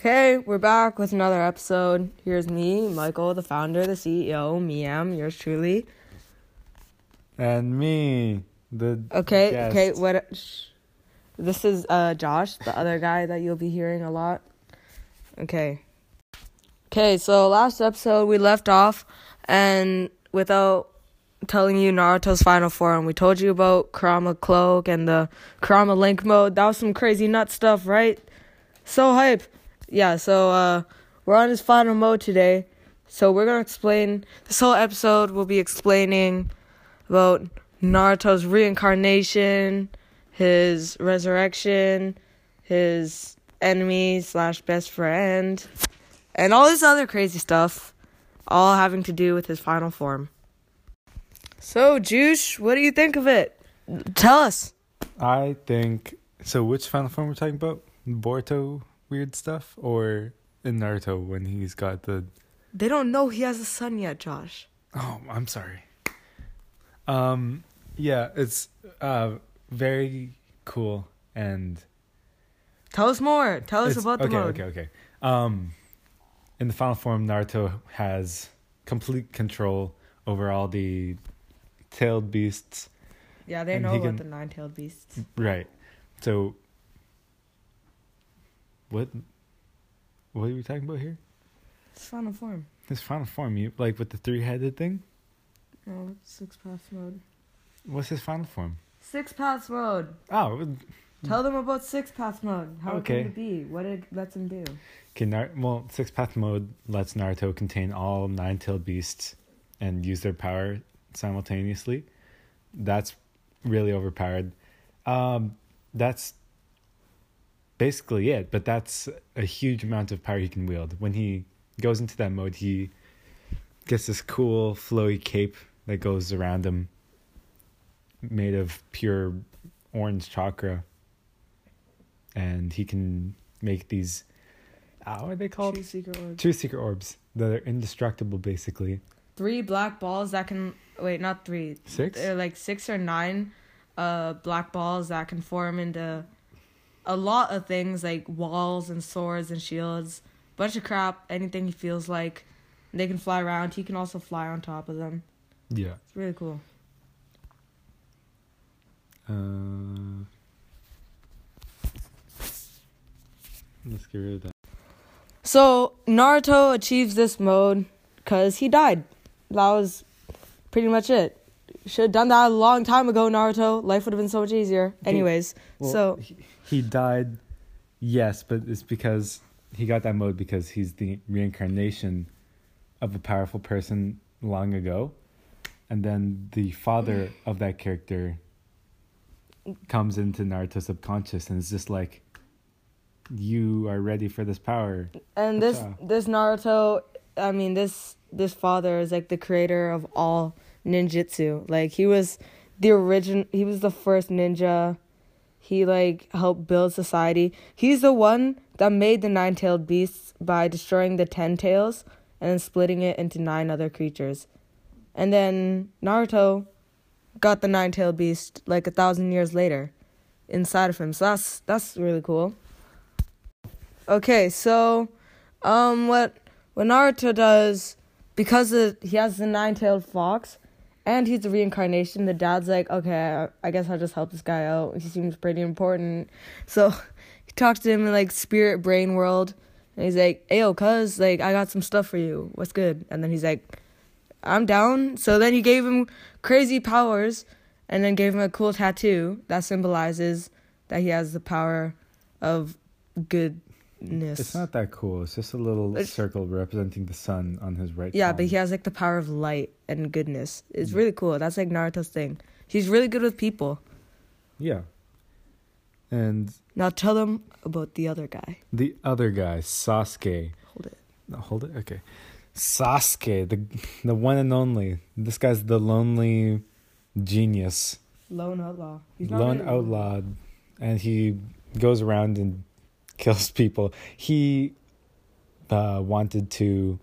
Okay, we're back with another episode. Here's me, Michael, the founder, the CEO, Miam, yours truly. And me, the Okay, guest. okay, what? Sh- this is uh Josh, the other guy that you'll be hearing a lot. Okay. Okay, so last episode we left off, and without telling you Naruto's final form, we told you about Kurama Cloak and the Kurama Link mode. That was some crazy nut stuff, right? So hype. Yeah, so uh we're on his final mode today. So we're gonna explain this whole episode we'll be explaining about Naruto's reincarnation, his resurrection, his enemy slash best friend, and all this other crazy stuff, all having to do with his final form. So, Juice, what do you think of it? Tell us. I think so. Which final form we're talking about? Boruto weird stuff, or in Naruto when he's got the? They don't know he has a son yet, Josh. Oh, I'm sorry. Um, yeah, it's uh very cool and Tell us more. Tell us It's- about the okay, mode. Okay, okay, Um, in the final form, Naruto has complete control over all the tailed beasts. Yeah, they know about can- the nine-tailed beasts. Right. So, what? What are we talking about here? It's final form. His final form, you like with the three-headed thing. Oh, six paths mode. What's his final form? Six paths mode. Oh, Tell them about six path mode. How Okay. it can be. What it lets him do. okay. Nar- well, six path mode lets Naruto contain all nine-tailed beasts and use their power simultaneously. That's really overpowered. Um, that's basically it. But that's a huge amount of power he can wield. When he goes into that mode, he gets this cool flowy cape that goes around him, made of pure orange chakra, and he can make these. Uh, what are they called? True secret orb. Two secret orbs that are indestructible, basically. Three black balls that can wait, not three. Six. They're like six or nine uh black balls that can form into a lot of things like walls and swords and shields. Bunch of crap, anything he feels like. They can fly around. He can also fly on top of them. Yeah. It's really cool. Uh, let's get rid of that. So Naruto achieves this mode because he died. That was pretty much it. Should have done that a long time ago, Naruto. Life would have been so much easier. Anyways, Well, so he, he died, yes, but it's because he got that mode because he's the reincarnation of a powerful person long ago, and then the father of that character comes into Naruto's subconscious and is just like, "You are ready for this power." and this this Naruto, I mean this this father is like the creator of all ninjutsu. Like he was the origin. He was the first ninja. He like helped build society. He's the one that made the nine-tailed beasts by destroying the ten tails and then splitting it into nine other creatures. And then Naruto got the nine-tailed beast like a thousand years later inside of him. So that's that's really cool. Okay, so um what what Naruto does because of, he has the nine-tailed fox and he's a reincarnation, the dad's like, "Okay, I, guess I'll just help this guy out. He seems pretty important." So he talks to him in like spirit brain world and he's like, "Ayo, cuz like I got some stuff for you. What's good?" And then he's like, "I'm down." So then he gave him crazy powers and then gave him a cool tattoo that symbolizes that he has the power of goodness. It's not that cool. It's just a little It's- circle representing the sun on his right. Yeah, palm. but he has like the power of light and goodness. It's Mm. really cool. That's like Naruto's thing. He's really good with people. Yeah. And Now tell them about the other guy. the other guy, Sasuke. Hold it. No, hold it. Okay. Sasuke, the the one and only. This guy's the lonely genius, Lone outlaw. lone really outlaw, and he goes around and kills people. He uh, wanted to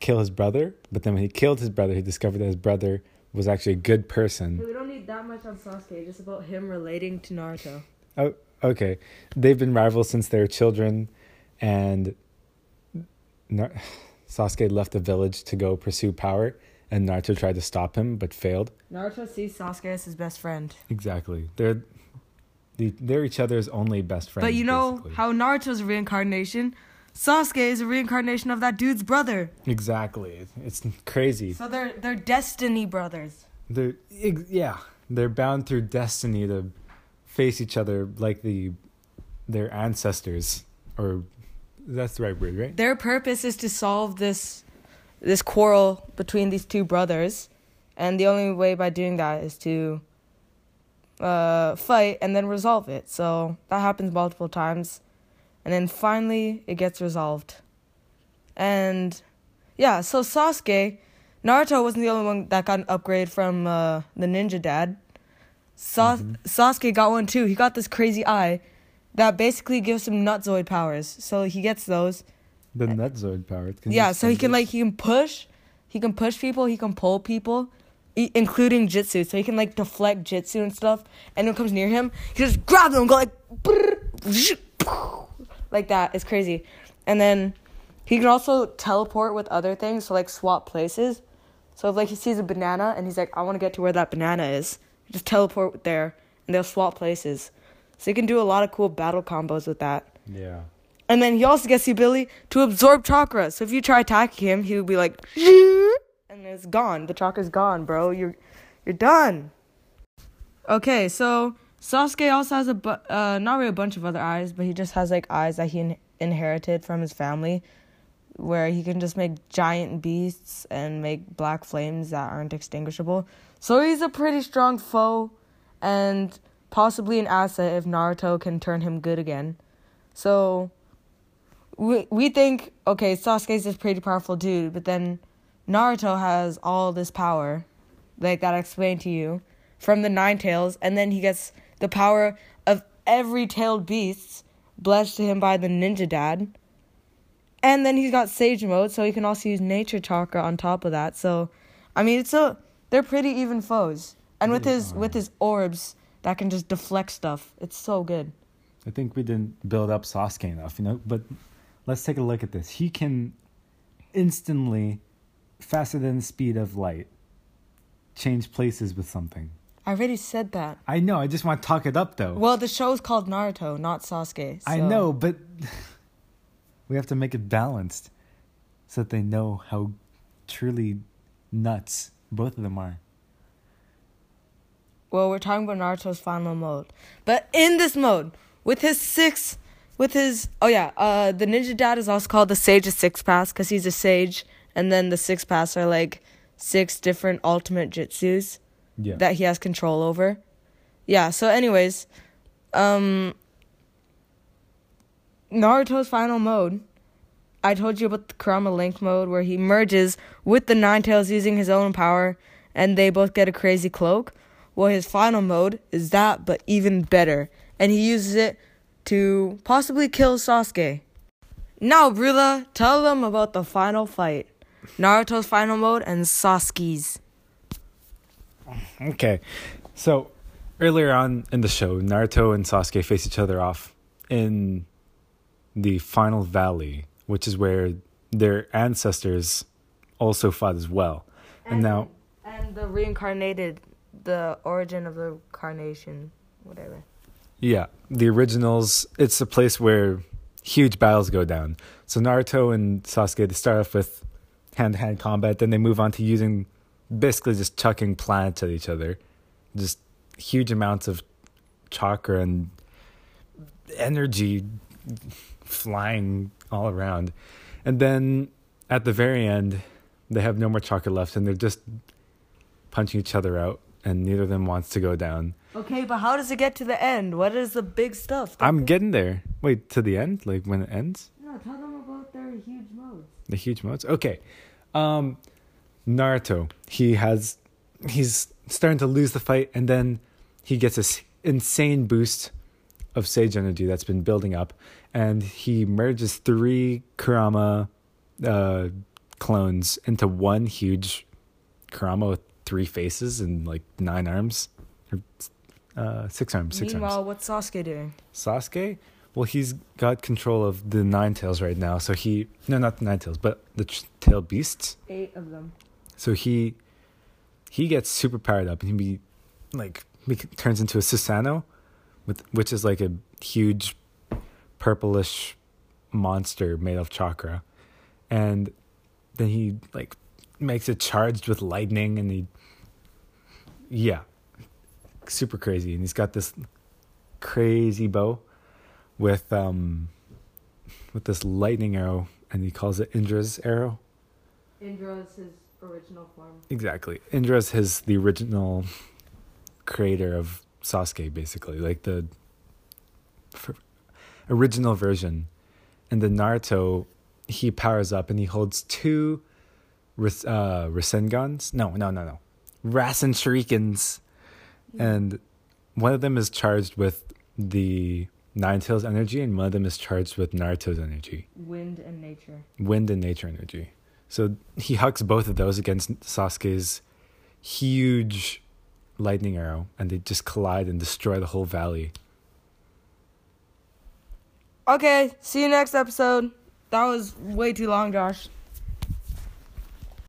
kill his brother, but then when he killed his brother, he discovered that his brother was actually a good person. We don't need that much on Sasuke. Just about him relating to Naruto. Oh, okay, they've been rivals since they were children, and Nar- Sasuke left the village to go pursue power, and Naruto tried to stop him but failed. Naruto sees Sasuke as his best friend. Exactly. They're the, they're each other's only best friends. but you know basically. how Naruto's a reincarnation? Sasuke is a reincarnation of that dude's brother. Exactly. It's crazy. So they're they're destiny brothers. They're yeah, they're bound through destiny to face each other like the their ancestors or that's the right word, right? Their purpose is to solve this this quarrel between these two brothers, and the only way by doing that is to uh, fight and then resolve it. So that happens multiple times, and then finally it gets resolved. And yeah, so Sasuke, Naruto wasn't the only one that got an upgrade from uh, the ninja dad. Sa- Mhm. Sasuke got one too. He got this crazy eye that basically gives him nutzoid powers. So he gets those. The Nutzoid powers. Can Yeah, so he can like he can push, he can push people, he can pull people, including Jutsu. So he can like deflect Jutsu and stuff. And when it comes near him, he just grabs them and go like, like that. It's crazy. And then he can also teleport with other things, so like swap places. So if like he sees a banana and he's like, I want to get to where that banana is, just teleport there, and they'll swap places. So you can do a lot of cool battle combos with that. Yeah. And then he also gets the ability to absorb chakra. So if you try attacking him, he would be like, and it's gone. The chakra's gone, bro. You're, you're done. Okay, so Sasuke also has a bu- uh, not really a bunch of other eyes, but he just has like eyes that he in- inherited from his family, where he can just make giant beasts and make black flames that aren't extinguishable. So he's a pretty strong foe, and possibly an asset if Naruto can turn him good again. So we we think okay, Sasuke's this pretty powerful dude, but then Naruto has all this power, like that I explained to you, from the nine tails, and then he gets the power of every tailed beast blessed to him by the ninja dad. And then he's got sage mode, so he can also use nature chakra on top of that. So I mean it's a they're pretty even foes. And with his with his orbs that can just deflect stuff. It's so good. I think we didn't build up Sasuke enough, you know. But let's take a look at this. He can instantly, faster than the speed of light, change places with something. I already said that. I know. I just want to talk it up, though. Well, the show is called Naruto, not Sasuke. I know, but we have to make it balanced so that they know how truly nuts both of them are. Well, we're talking about Naruto's final mode. But in this mode, with his six, with his oh yeah, uh, the ninja dad is also called the Sage of Six Paths because he's a sage, and then the six paths are like six different ultimate jutsus Yeah. that he has control over. Yeah. So, anyways, um, Naruto's final mode. I told you about the Kurama Link mode where he merges with the Nine Tails using his own power, and they both get a crazy cloak. Well, his final mode is that, but even better, and he uses it to possibly kill Sasuke. Now, Brilla, tell them about the final fight. Naruto's final mode and Sasuke's. Okay. So earlier on in the show, Naruto and Sasuke face each other off in the final valley, which is where their ancestors also fought as well. And, now and the reincarnated, the origin of the carnation, whatever. Yeah, the originals. It's a place where huge battles go down. So Naruto and Sasuke they start off with hand to hand combat, then they move on to using basically just chucking planets at each other, just huge amounts of chakra and energy flying all around, and then at the very end, they have no more chakra left, and they're just punching each other out, and neither of them wants to go down. Okay, but how does it get to the end? What is the big stuff? I'm getting there. Wait, to the end? Like when it ends? No, tell them huge modes. The huge modes? Okay. Um Naruto, he has he's starting to lose the fight and then he gets this insane boost of sage energy that's been building up and he merges three Kurama uh clones into one huge Kurama with three faces and like nine arms. Or, uh six arms, six arms. Meanwhile, what's Sasuke doing? Sasuke? Well, he's got control of the Nine Tails right now. So he no, not the Nine Tails, but the ch- Tail Beasts. Eight of them. So he he gets super powered up, and he be like he turns into a Susanoo, with which is like a huge purplish monster made of chakra, and then he like makes it charged with lightning, and he yeah, super crazy, and he's got this crazy bow with um with this lightning arrow, and he calls it Indra's arrow. Indra is his original form. Exactly. Indra's his the original creator of Sasuke, basically, like the original version. And the Naruto, he powers up and he holds two uh, Rasengans. No, no, no, no. Rasen Shurikens. And one of them is charged with the Nine Tails energy, and one of them is charged with Naruto's energy Wind and nature. wind and nature energy. So he hucks both of those against Sasuke's huge lightning arrow, and they just collide and destroy the whole valley. Okay, see you next episode. That was way too long, Josh.